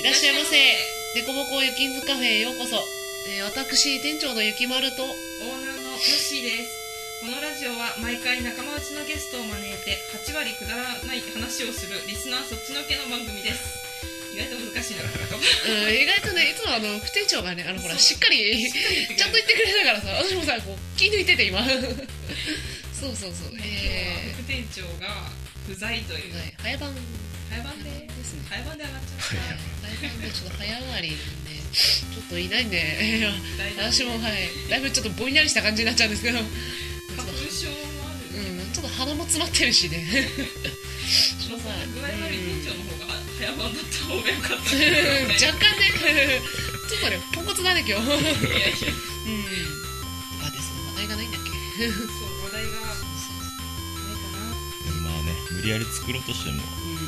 いらっしゃいませ。デコボコゆきんずカフェへようこそ。えー私、店長のゆきまると、オーナーのヨッシーですこのラジオは毎回仲間内のゲストを招いて8割くだらない話をするリスナーそっちのけの番組です意外と難しいなうん、意外とね、いつもあの、副店長がね、あの、ほら、しっかり、ちゃんと言ってくれたからさ、私もさ、こう、気抜いてて、今。そうそうそう。今日はえ副店長が不在というー、はい、早番早番でですね。早番で上がっちゃっ早番でちょっと早上がりで、ちょっとい。ない。んで、た私も、はい、だい。ぶちょっとぼんやりした感じになっちゃうんですけど、ちょっ花粉症もあと、る、うん、ちょっと鼻も詰まってるしね。そのさ具合悪い。店長の方が早番だった方がよかったうんじゃ若干ね、ちょっとね、ポンコツだね、今日。うん。い。やい。やあ、で、その話題がない。んだっけそう話題が無理やり作ろうとしても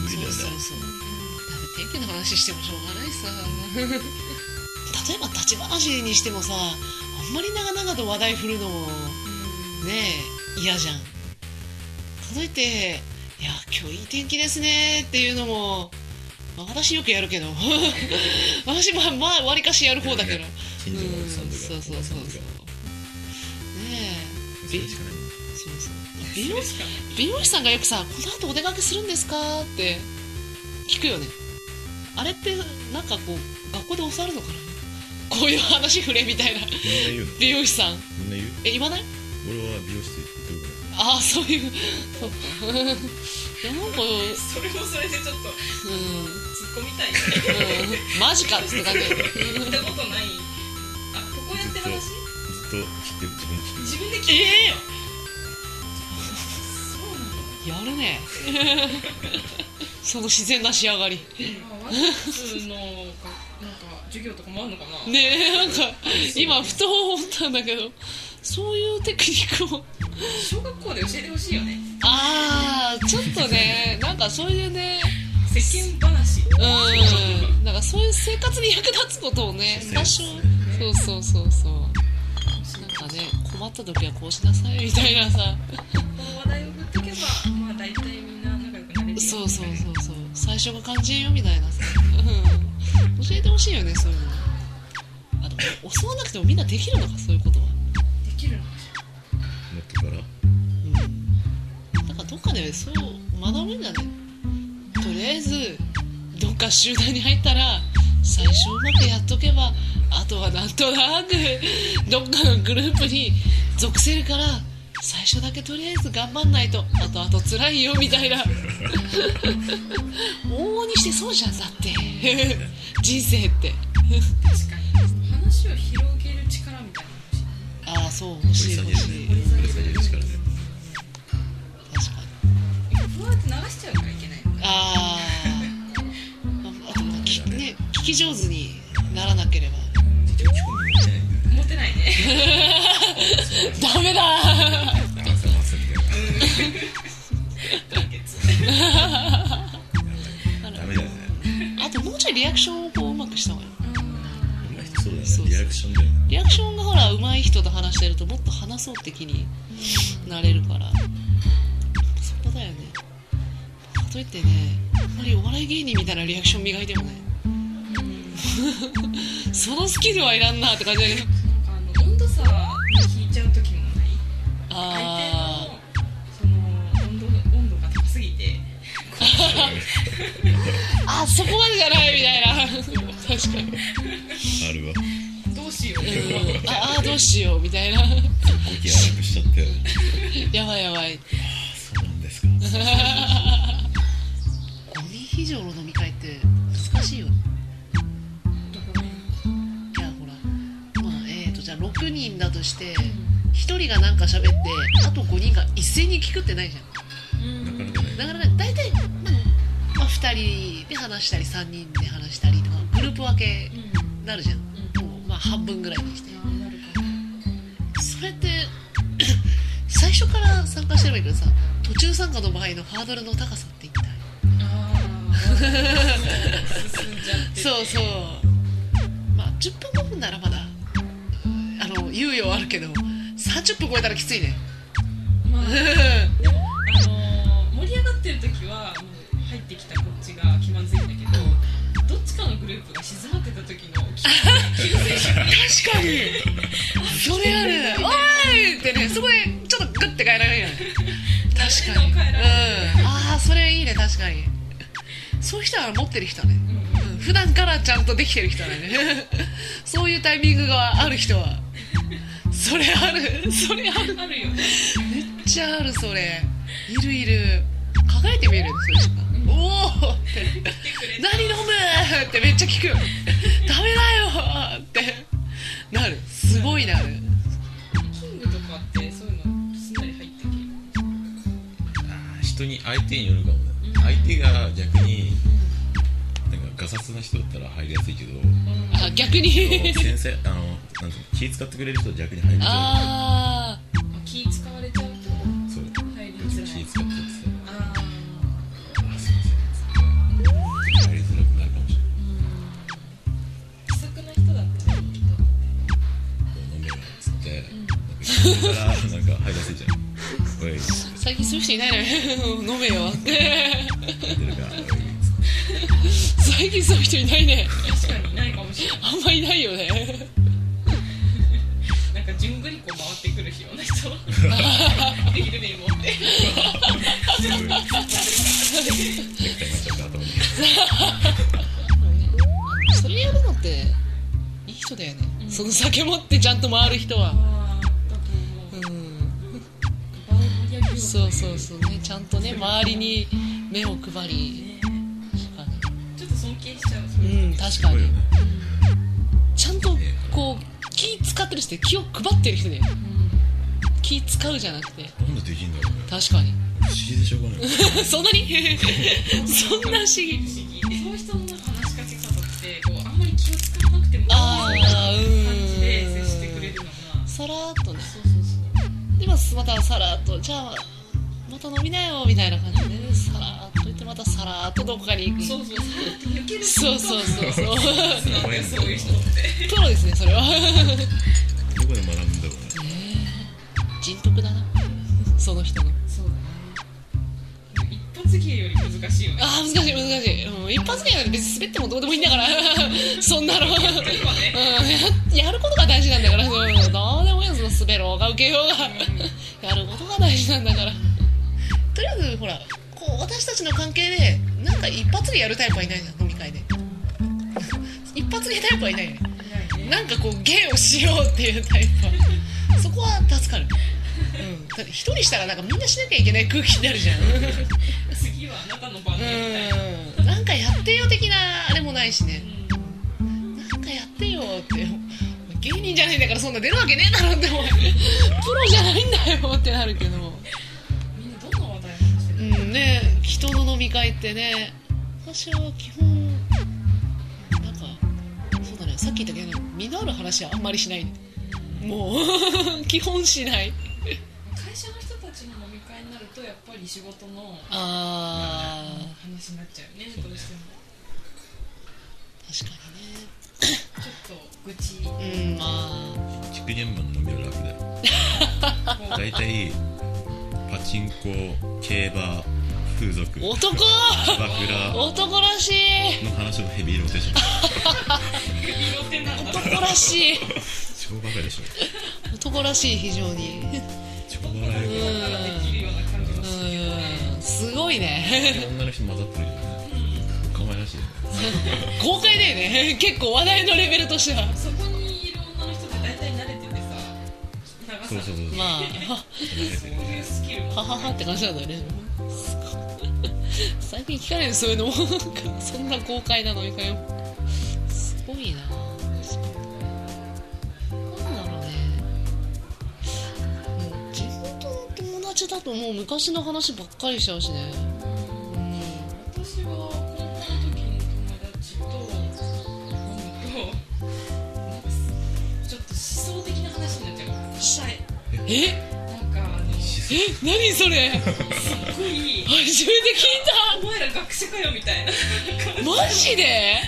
無理だよね。そうそう。そう。だって天気の話してもしょうがないさ。例えば立ち話にしてもさ、あんまり長々と話題振るのもなねえ嫌じゃん。届いて、いや、今日いい天気ですねっていうのも、まあ私よくやるけど、私まあ、まあ、わりかしやる方だけど。近所のおじさんとか。そうそうそうそう。ねえ。そうそううん美容それしかない美容師さんがよくさ「この後お出かけするんですか?」って聞くよね。あれってなんかこう学校で教わるのかな？こういう話触れみたいな。美容師さん。みんな言う？え言わない？俺は美容室行ってくるああそういう。そう。かいやなんかそれもそれでちょっとうん、突っ込みたいね。うん、マジかって感じ行ったことない。あここやって話？ずっと切ってる。自分で切ってる。自分で聞いてえそうなのやるね。その自然な仕上がり。あワックスのがなんか授業とかもあるのかな、ねえなんか今ふと思ったんだけどそういうテクニックを小学校で教えてほしいよね。ああちょっとねなんかそういうね世間話。うん。なんかそういう生活に役立つことをね多少。そうそうそうそう。なんかね困った時はこうしなさいみたいなさておけばまあ大体みんな仲良くなれるそうそうそうそう最初が肝心よみたいなさ、教えてほしいよねそういうの。あと教わなくてもみんなできるの。かそういうことはできるの。もっとからうんなんかどっかでそう学ぶんじゃないとりあえずどっか集団に入ったら最初うまくやっとけばあとはなんとなくどっかの。グループに属せるから最初だけとりあえず頑張んないとあとあと辛いよみたいな。往々にしてそうじゃんだって。人生って。確かに。話を広げる力みたいなのああそう欲しい欲しい。掘り下げる力ね。確かに。ふわって流しちゃうからいけないのかあー。あ あとね聞き上手にならなければんだよね持てないね。ダメだ。ダメだよねあともうちょいリアクションをこううまくした方がいい。うまい人そうだよそうそうねリアクションだよねリアクションがほら上手い人と話してるともっと話そうって気になれるから。そこだよね。かといってねあんまりお笑い芸人みたいなリアクション磨いてもね。そのスキルはいらんなって感じだけどあ相手のその温度温度が高すぎて。ーあそこまでじゃないみたいな。確かに。あるわどうしよう。うんああどうしようみたいな。語気荒くしちゃって。やばいやばい。そうなんですか。5人以上の飲み会って難しいよね。いやほら。まあえーとじゃあ6人だとして1人がなんか喋ってあと5人が一斉に聞くってないじゃん。だからね大体、まあまあ、2人で話したり3人で話したりとかグループ分けになるじゃん、もうまあ半分ぐらいにして。それって 最初から参加してればいいけどさ途中参加の場合のハードルの高さって一体。ああ 進んじゃってて。そうそう30分超えたらきついね。まああのー盛り上がってる時は入ってきたこっちが気まずいんだけどどっちかのグループ時の救世主確かに。それある。おいってねそこでちょっとグッて変えられるよね。確かに。うん。ああそれいいね確かに。そういう人は持ってる人ね、うん、普段からちゃんとできてる人だね。そういうタイミングがある人はそれある。それあるあるよ。ねめっちゃあるそれ。いるいる。輝いて見えるそういう人がおおって。何飲むってめっちゃ聞く。ダメだよって。なる。すごいなる。キングとかってそういうのすんなり入ってけあー人に相手によるかもね、相手が逆になんかガサツな人だったら入りやすいけど。あ逆に。先生あのなんていうの気使ってくれる人は逆に入りづらああ気使われちゃう。といそう入り気づらい使っててああすいません。入りづらくなるかもしれない気さくな人だったらいいけど飲めよっつって、なんか聞いたらなんか入りやすい。じゃんおいっつって最近そういう人いないのよ。飲めよ 最近そういう人いないね確かにいないかもしれない。あんまいないよね。なんか順繰りこう回ってくるよ人。ビール瓶持ってそれやるのっていい人だよね、その酒持ってちゃんと回る人は。そうそうそう。ねちゃんとね。周りに目を配りねちょっと尊敬しちゃうそうういうん確かに。ちゃんとこう気使ってる人って気を配ってる人で気使うじゃなくて。なんでできんだろうね。確かに。不思議でしょうがない。そんなに？そんな不思議。不思議そういう人の話しかけ方ってこうあんまり気を使わなくてもあーいいような感じで接してくれるのがさらっとね。そうそうそうでままたさらっとじゃあまた飲みなよみたいな感じで言ってまたさらっとどこかに行く。そうそうそう。抜けるそうそうそう。そうそういう人ってプロですねそれは。どこで学ぶんだろうね。人徳だな。その人の。そうだね。一発芸より難しいよね。ああ難しい難しい、うん、一発芸なんて別に滑ってもどうでもいいんだから。そんなの、うん、ややることが大事なんだから。そうどうでもいいの滑ろうが受けようが。やることが大事なんだから。とりあえずほら私たちの関係でなんか一発でやるタイプはいないじゃん飲み会で。一発芸タイプはいないよ。ね。なんかこう芸をしようっていうタイプは。そこは助かる。うん、だって一人したらなんかみんなしなきゃいけない空気になるじゃん。次はあなたの番だみたいな。うん。なんかやってよ的なあれもないしね。なんかやってよって。芸人じゃないんだからそんな出るわけねえだろって思う。プロじゃないんだよってなるけど。みんなどんな話題話してうるんね人の飲み会ってね私は基本なんかそうだねさっき言ったけど身のある話はあんまりしないもう 基本しない。会社の人たちの飲み会になるとやっぱり仕事のあ話になっちゃうよねどうしても。ー確かちょっと愚痴。にねうんまあ。地区現場の飲みは楽だよ。大体パチンコ競馬風俗。キ男！ャバクラ。男らしい。の話のヘビーローテーション。男らしい。超バカでしょ。男らしい非常に。超笑えるだからですごいね。女の人混ざってるよね。おかまいらしい豪快 だよね。結構話題のレベルとしては。そこにいる女の人って大体慣れててさ。そうそうそうまあ。そういうスキル。もはははって感じなんだよね 最近聞かないのそういうのも。そんな豪快な飲み会をすごいな。なんだろうね。もう地元の友達だともう。昔の話ばっかりしちゃうしね。うん。私は高校の時の友達と飲むかちょっと思想的な話になっちゃうしたいえ？え何それ？っごい初めて聞いお前ら学者かよみたいな。たマジで？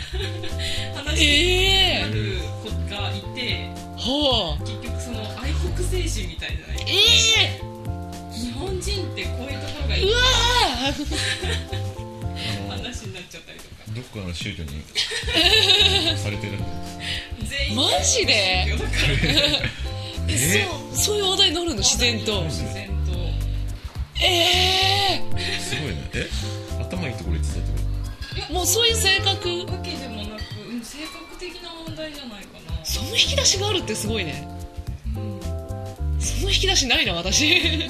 話にええ。なる子がいてはあ結局その愛国精神みたいじゃない？ええ。日本人ってこういうところがいい。うわ話になっちゃったりとか。どこかの宗教に されてる？んです全員マジで？そうそういう話題になるの自然と。自然とえすごいね。え頭いいところ行ってたってこえもうそういう性格。わけでもなく、うん、性格的な問題じゃないかな。その引き出しがあるってすごいね。うん。その引き出しないな私。日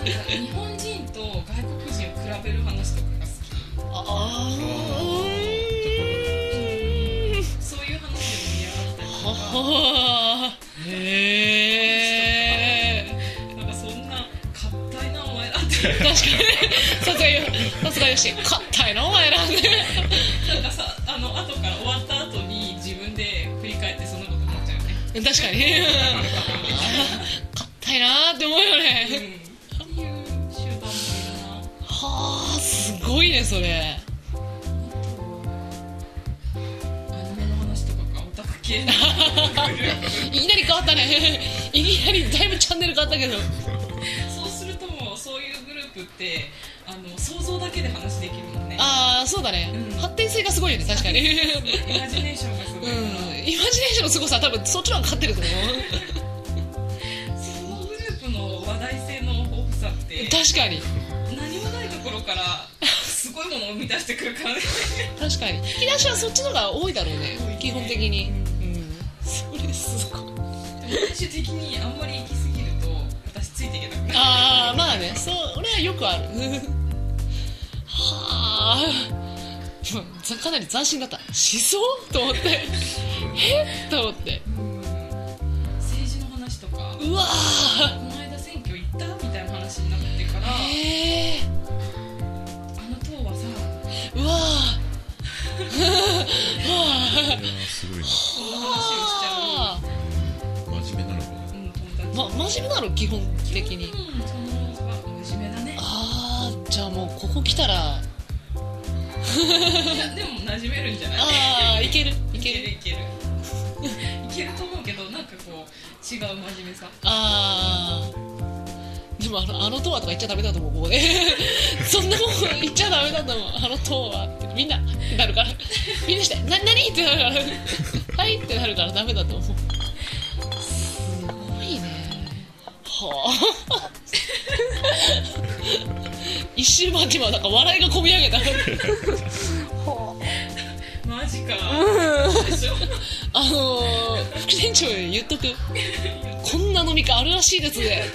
本人と外国人を比べる話とかが好き。ああそういう話で盛り上がったりとかはあ確かに。さすがよさすがよし。硬いなお前ら。ねなんかさあの後から終わった後に自分で振り返ってそんなこと思っちゃうね確かに硬いなーって思うようん。ねっていう集団もいるな。はあすごいねそれ。アニメの話とかかオタク系の。いきなり変わったね。いきなりだいぶチャンネル変わったけどああそうだね、うん。発展性がすごいよね確かに。イマジネーションがすごいうん。イマジネーションの凄さは多分そっちの方が勝ってると思う。そのグループの話題性の豊富さって確かに。何もないところからすごいものを生み出してくるからね。確かに。引き出しはそっちの方が多いだろうね基本的に。うん。それすごい。最終的にあんまり行き過ぎると私ついていけなくなる。ああまあね。そう俺はよくあるかなり斬新だった。思想と思って。え？っと思って。政治の話とか。うわー。この間選挙行った？みたいな話になってから。あえー、の党はさうわー。うわといやーすごいな。そんな話をしちゃあ真面目なのかう、うん、友達。ーま真面目なの？基本的に。うんそのは真面目だね。ああじゃあもうここ来たらでも馴染めるんじゃない？ああいける。いいけるいける。いけると思うけどなんかこう違う真面目さ。ああでもあのあの塔はとか言っちゃダメだと思うここで。そんなもん言っちゃダメだと思うあの塔はって。みんなって なるから。みんなして「な何?」ってなるから「はい」ってなるからダメだと思う。すごいね。はあ一周回って今なん。か笑いがこみ上げたマジか。あのー、副店長に言っとく。こんな飲み会あるらしいですね。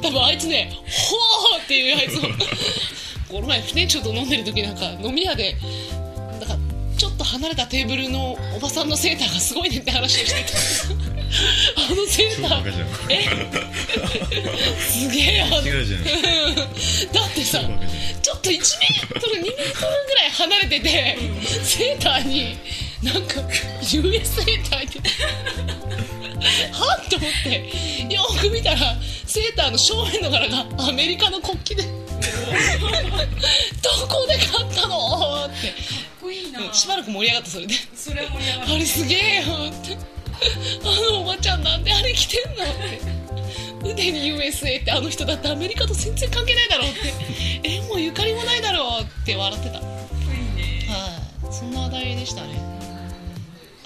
多分あいつね「ほー!」っていうあいつ。を この前副店長と飲んでる時なんか飲み屋でなんかちょっと離れたテーブルのおばさんのセーターがすごいねって話をしてた。あのセーター。超バカじゃんえ？すげえ。あの違うじゃんだってさちょっと1メートル2メートルぐらい離れててセーターになんか USA って入っててはっと思って。よーく見たらセーターの正面の柄がアメリカの国旗で。どこで買ったの？って。かっこいいな。しばらく盛り上がったそれで。それは盛り上がる。あれすげえよってあのおばちゃんなんであれ着てんのって。腕に USA ってあの人だってアメリカと全然関係ないだろうって。縁もゆかりもないだろうって笑ってた。はい。かっこいいねそんな話題でしたね。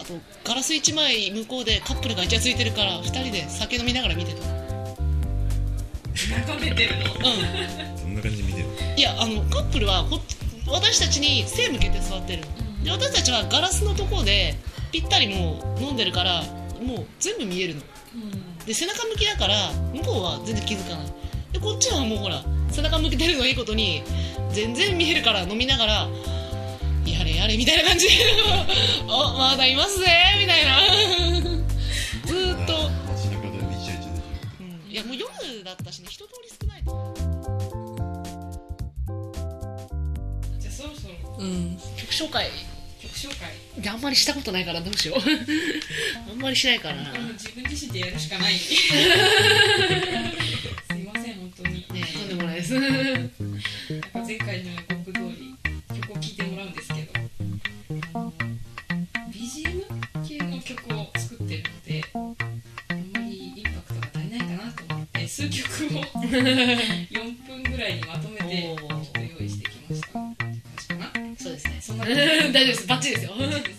あとガラス1枚向こうでカップルがイチャついてるから2人で酒飲みながら見てた。眺めてる。のうそん。な感じで見てるんいやあのカップルは私たちに背向けて座ってる。ので私たちはガラスのとこでぴったりもう飲んでるからもう全部見えるの。うん。で背中向きだから向こうは全然気づかない。でこっちはもうほら背中向けてるのいいことに全然見えるから飲みながらやれやれみたいな感じ。であまだいますぜみたいな。ずーっと、うん。いやもう夜だったしね一通り少ないとじゃあそろそろうん。曲紹介曲紹介。あんまりしたことないからどうしよう。あんまりしないからな。自分自身でやるしかない。すいません本当に。ねとんでもないです。なんか前回の予告通り曲を聴いてもらうんですけど BGM 系の曲を作ってるのであんまりインパクトが足りないかなと思って数曲を 大丈夫です。バッチリですよ。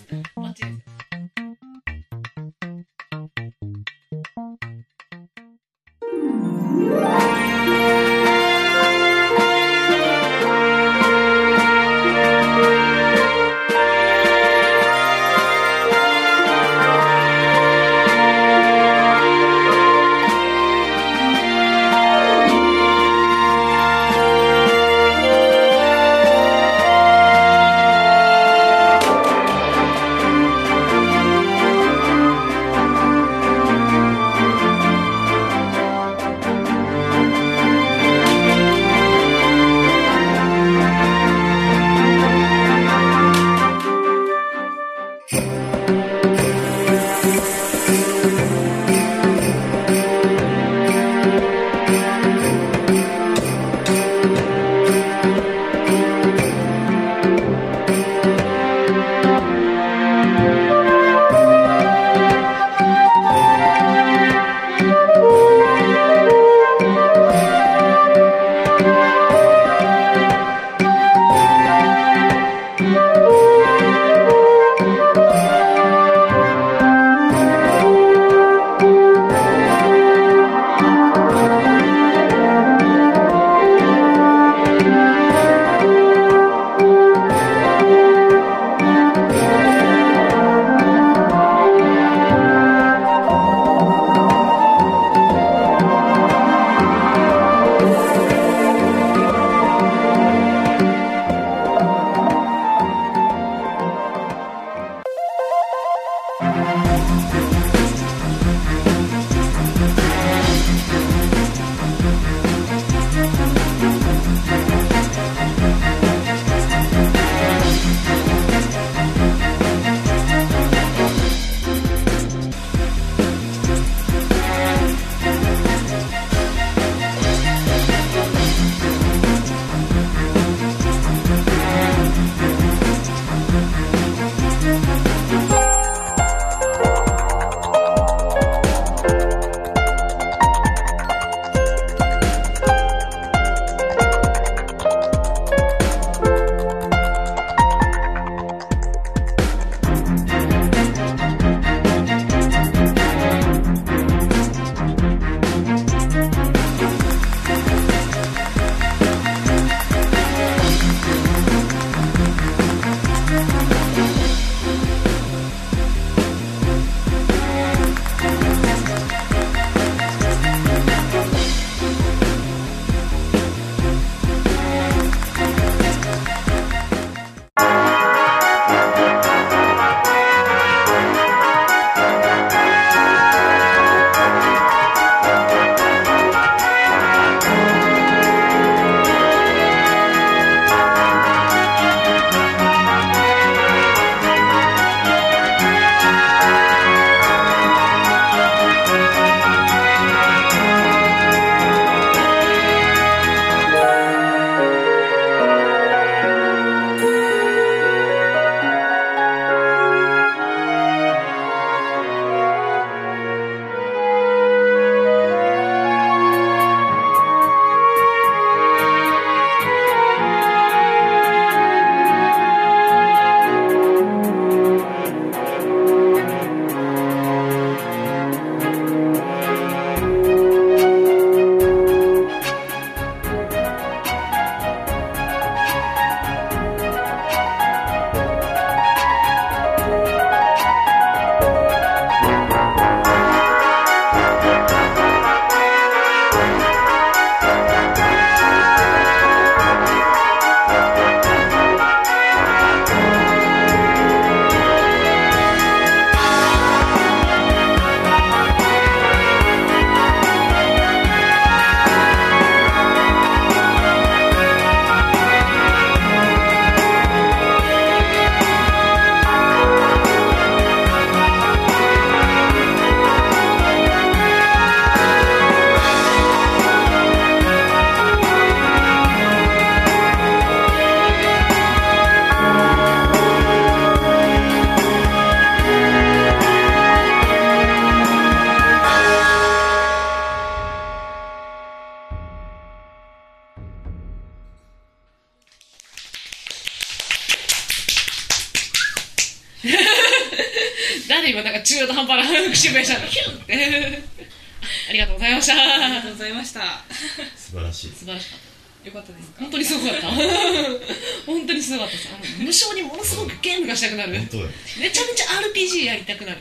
しい。素晴らしかった。よかったですか？本当にすごかった。本当にすごかった。ですあの無性にものすごくゲームがしたくなる。本当だよ。めちゃめちゃ RPG やりたくなる。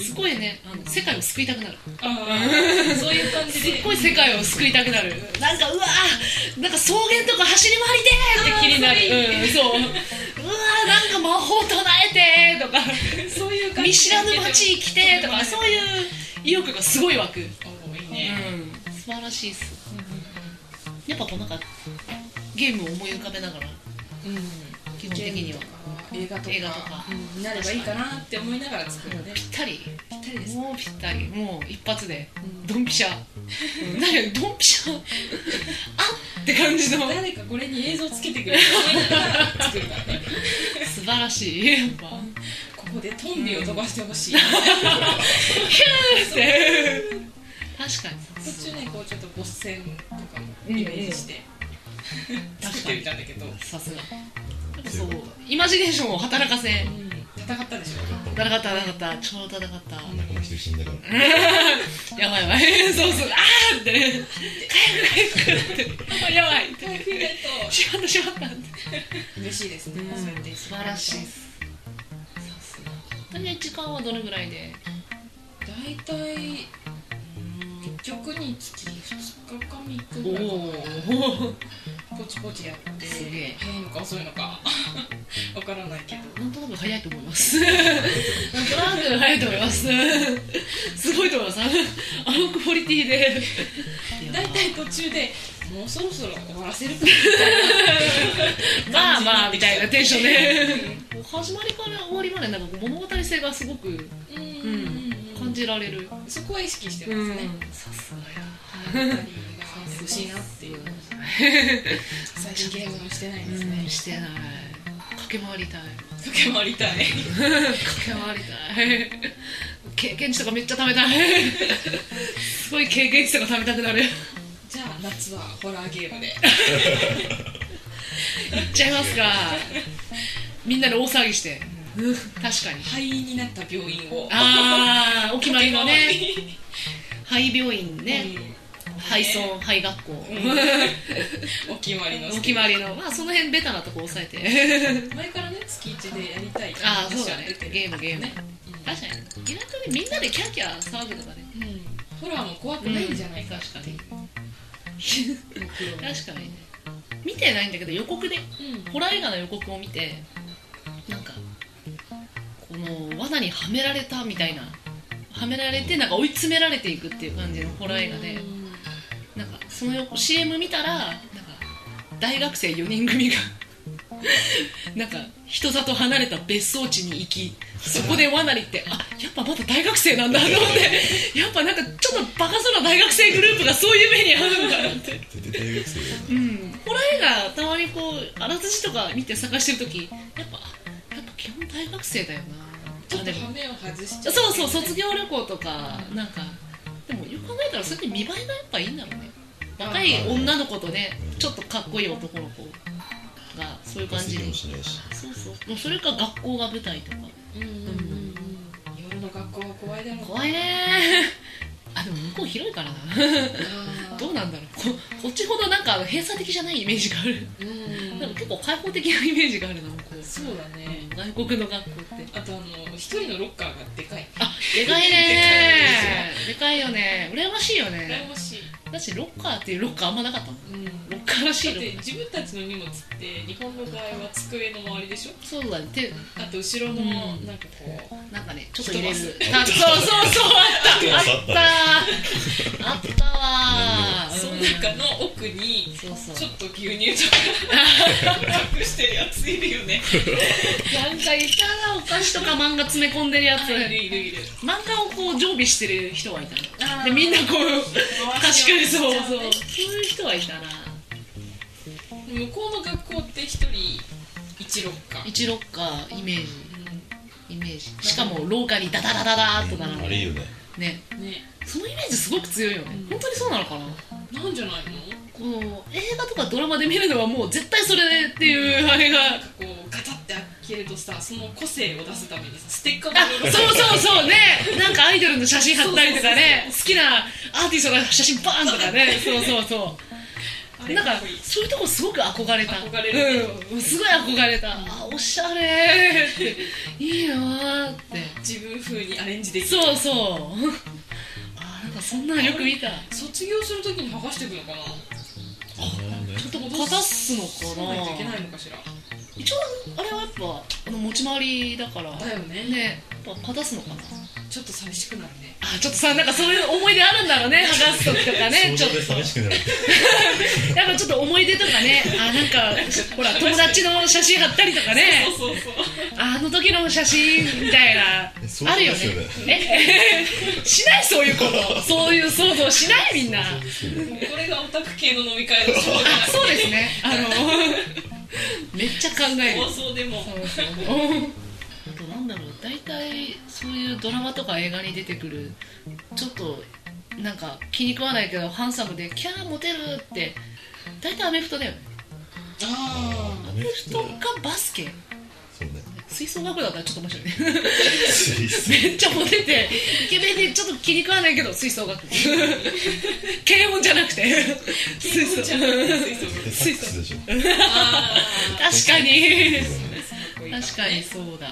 すごいねあの世界を救いたくなる。ああ そういう感じすっでごい世界を救いたくなる。なんかうわーなんか草原とか走り回りてーって気になる。うんそう。うわーなんか魔法唱えてーとか。そういう感じ見知らぬ街来てーとかそういう意欲がすごい湧く、いいね、素晴らしいっすやっぱこうなんかゲームを思い浮かべながらうん。基本的には。映画とか映画とか。うん、なればいいかなって思いながら作るのねぴったりぴったりです。もうぴったり。もう一発でうん。ドンピシャ。うん。何やドンピシャ？あっ！て感じの。誰かこれに映像つけてくれるからね。素晴らしい。やっぱ。ここでトンビを飛ばしてほしい、ヒューって。確かに途中ねこうちょっとボス戦とかもイメージして、作ってみたんだけど、さすが。そう。イマジネーションを働かせうん、戦ったでしょ。戦った戦った超戦った。仲間一人死んだから。やばいやばい。そうそう。あーって。ね早く早く。ってやばいってしまったしまったってと嬉しいですね、そうやって素晴らしいです。さすが大体時間はどれぐらいで？大体1曲につき2日か3日ぐらいポチポチやって。すげえ。早いのか遅いのか。わからないけど。なんとなく早いと思います。なんとなく早いと思います。すごいと思います。あのクオリティで。大体途中でもうそろそろ終わらせるか。まあまあみたいなテンションで。始まりから終わりまでなんか物語性がすごくうん。うん感じられるそこは意識してますね、さすが二人が欲しいなっていう。最近ゲームもしてないですや、ね。うん、してない。駆け回りたい。駆け回りたい。駆け回りたい経験値とかめっちゃ貯めたい。すごい経験値とか貯めたくなる。いっじゃあ夏はホラーゲームで。ちゃいますか。みんなで大騒ぎして。うん確かに。肺になった病院を。ああお決まりのね。肺病院回ね。り肺村肺学校。お決まりのお決まりの。まあその辺ベタなとこ押さえて。前からね月一でやりたいああそう話だね。ゲームゲーム。ね。確かに。意外とねみんなでキャーキャー騒ぐとかね。ホラーも怖くないんじゃないか確かに。確かに。ね見てないんだけど予告で。うん。ホラー映画の予告を見てこの罠にはめられたみたいなはめられてなんか追い詰められていくっていう感じのホラー映画でなんかその CM 見たらなんか大学生4人組が なんか人里離れた別荘地に行きそこで罠に行ってあやっぱまだ大学生なんだと思って やっぱなんかちょっとバカそうな大学生グループがそういう目に遭うんだなって。ホラー映画たまにこうあらすじとか見て探してる時やっぱやっぱ基本大学生だよなでも。と羽目を外しちゃそうそう卒業旅行とかなんかでもよく考えたらそれって見栄えがやっぱいいんだろうね。若い女の子とねちょっとかっこいい男の子がそういう感じで。そうそう。もうそれか学校が舞台とか。うんうんうん。うん夜の学校は怖いだろう怖いね。あでも向こう広いからな。どうなんだろう。ここっちほどなんか閉鎖的じゃないイメージがある。うん。結構開放的なイメージがあるな向こう。そうだね外国の学校って。あとあの一人のロッカーがでかい。あでかいね。でかいよ。ね。羨ましいよね。羨ましい。だしロッカーっていうロッカーあんまなかったの。うんロッカーらしだっいロッカーて自分たちの荷物って日本の場合は机の周りでしょ？そうだね。てあと後ろのうん。なんかこうなんかねちょっと入れる。そうそうそうあった。あった。あったわ。そのうん。中の奥にそうそう。ちょっと牛乳とか 隠してるやついるよね。なんかいたなお菓子とか漫画詰め込んでるやつ。いるいるいる。漫画をこう常備してる人はいたの。でみんなこう確かにそうそう。そういう人はいたな向こうの学校って一人一ロッカー一ロッカーイメージ。イメージ。しかも廊下にダダダダダーっと並んで。あれいいよね。ね。うんね。そのイメージすごく強いよね、本当にそうなのかな？なんじゃないの？この映画とかドラマで見るのはもう絶対それっていうあれが。こうガタって開消えるとさその個性を出すためにさステッカーあもそうそうそうね。なんかアイドルの写真貼ったりとかね。好きなアーティストの写真バーンとかね。そうそうそうなんかそういうとこすごく憧れた。憧れるうん、すごい憧れた。あおしゃれ。っ ていいなーって。自分風にアレンジできる。そうそう。あなんかそんなのよく見た。卒業するときに剥がしていくのかな。あちょっと片す。のかそうないといけなないのかしら。一応あれはやっぱあの持ち回りだから。だよね。ねやっぱ片すのかなちょっと寂しくなるね。あちょっとさなんかそういう思い出あるんだろうね。剥がす時とかね ちょっと。寂しくなる。やっぱちょっと思い出とかね。あなんかほら 友達の写真貼ったりとかね。そうそうそうあの時の写真みたいな。あるよね。ねえ しないそういうこと。そういう想像しないみんな。あこれがオタク系の飲み会のそうそうですね。あのめっちゃ考える。放送でも。そうそうだろう大体そういうドラマとか映画に出てくるちょっとなんか気に食わないけどハンサムでキャーモテるって大体アメフトだよね。あアアメフトかバスケ。そうね。吹奏楽だったらちょっと面白い。ねめっちゃモテてイケメンでちょっと気に食わないけど吹奏楽。軽音じゃなくて。吹奏じゃなくて吹奏楽。確かに。ー確かにそうだ。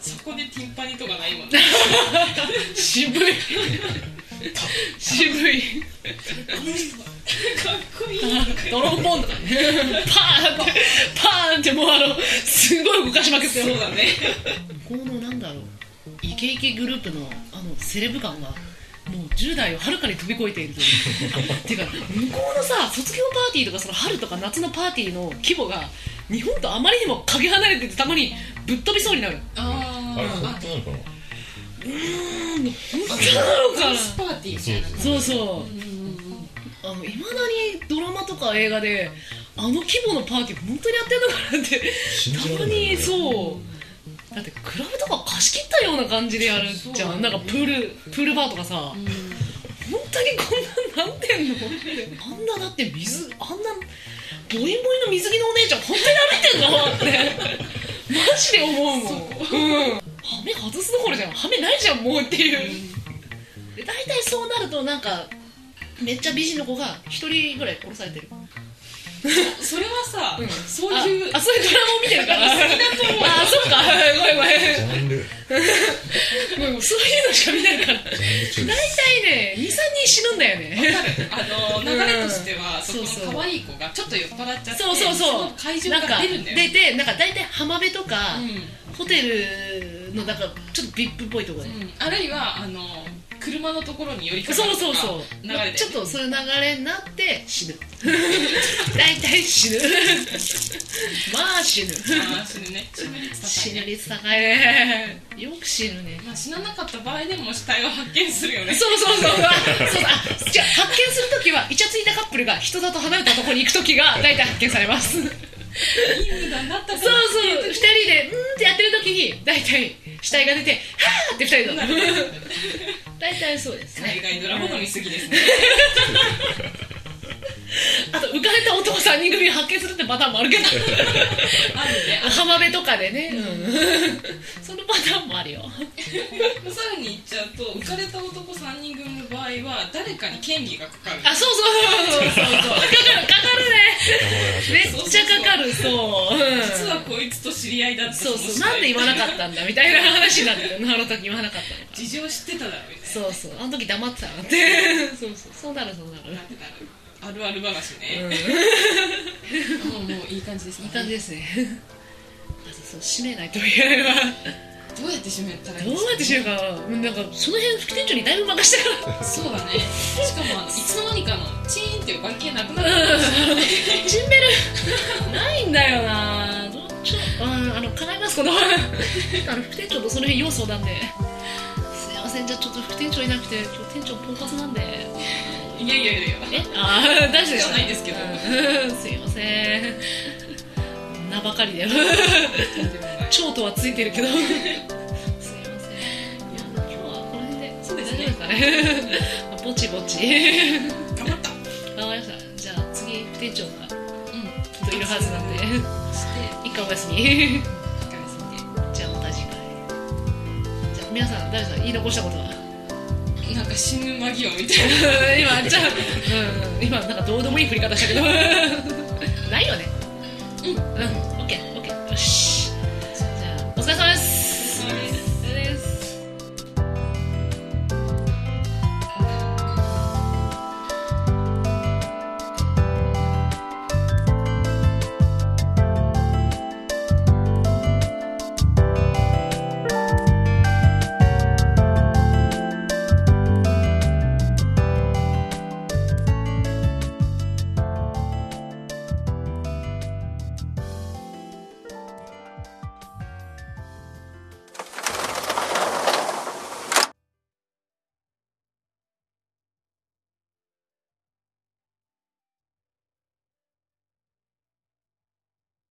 そこでティンパニとかないもんね渋い。渋い。かっこいい。ドローンボンとかねパーンってパーンってもうあのすごい動かしまくってそうだね。向こうのなんだろう。イケイケグループのあのセレブ感がもう10代をはるかに飛び越えているという。ていうか向こうのさ卒業パーティーとかその春とか夏のパーティーの規模が日本とあまりにもかけ離れててたまにぶっ飛びそうになる。ああれ本あ当なのかな。本当なのかなスパーティーみたいなそうそう。いまだにドラマとか映画であの規模のパーティー本当にやってんのかなってたまにそう。だってクラブとか貸し切ったような感じでやるじゃん、なんかプールプールバーとかさ、本当にこんなんなんてんの？あんなだって水あんなボインボインの水着のお姉ちゃん本当に歩いてんのって。マジで思うもん。う。ん。ハメ外すどころじゃん。ハメないじゃんもうっていう、で大体そうなるとなんかめっちゃ美人の子が一人ぐらい殺されてる それはさ、うん。そういうああそういうドラマを見てるから。あそっかごめんごめんジャンル。そういうのしか見ないから。大体ね23人死ぬんだよね。あの流れとしては、うん。そこの可愛い子がちょっと酔っ払っちゃってそうそうそう。の会場かなんから出るんだよ出てなんか大体浜辺とか、うホテルのなんかちょっとビップっぽいところ。で、んうん。あるいはあの車のところに寄りかかそうそうそう流れでちょっとそういう流れになって死ぬ。大体死ぬ。まあ死ぬ。まあ死ぬね。死ぬ率高死いね。ぬ率高いね。よく死ぬね。まあ死ななかった場合でも死体を発見するよね。そうそうそう。そうあじゃあ発見するときはイチャついたカップルが人里離れたところに行くときが大体発見されますそうそう。な2人でうーんってやってるときに大体死体が出てはーって2人だ 大体そうですね。海外ドラマの見過ぎですねあと浮かれた男3人組を発見するってパターンもあるけど。あるね。浜辺とかでね、うん、そのパターンもあるよ。さらに言っちゃうと浮かれた男3人組の場合は誰かに権利がかかる。あそうそうそうそう。そうそうかかるかかるね。めっちゃかかる。そう、うん、実はこいつと知り合いだったそうそう。なんで言わなかったんだみたいな話になってるあの時。言わなかったのか事情知ってただろみたいそうそう。あの時黙ってたなってそうそう。そうなるそうなる。ななってた。らあるある話ね、うん。もうもういい感じですね。いい感じですね。あそうそう締めないといけないわどうやって締めたらいいどうやってしようか。ななんかその辺副店長にだいぶ任してからそうだね。しかもあのいつの間にかのチーンっていう外見なくなった。チンベル。ないんだよな。どっちうんあの叶いますこの。あの副店長とその辺要相談で。すいません。じゃあちょっと副店長いなくて今日店長ポンコツなんでいやいやいやいや。え？ああ大丈夫でした必要ないですけど。うん。すいません。名ばかりで。蝶とはついてるけど。すいません。いや今日はこの辺でそうですね？大丈夫ですかね。ぼちぼち。頑張った。わかりました。じゃあ次副店長がうん。きっといるはずなんで。して一回お休み。一回休じゃあまた次回。じゃあ皆さん誰か？言い残したことは？なんか死ぬ間際みたいな。今じゃあ、うん、今なんかどうでもいい振り方したけど。ないよね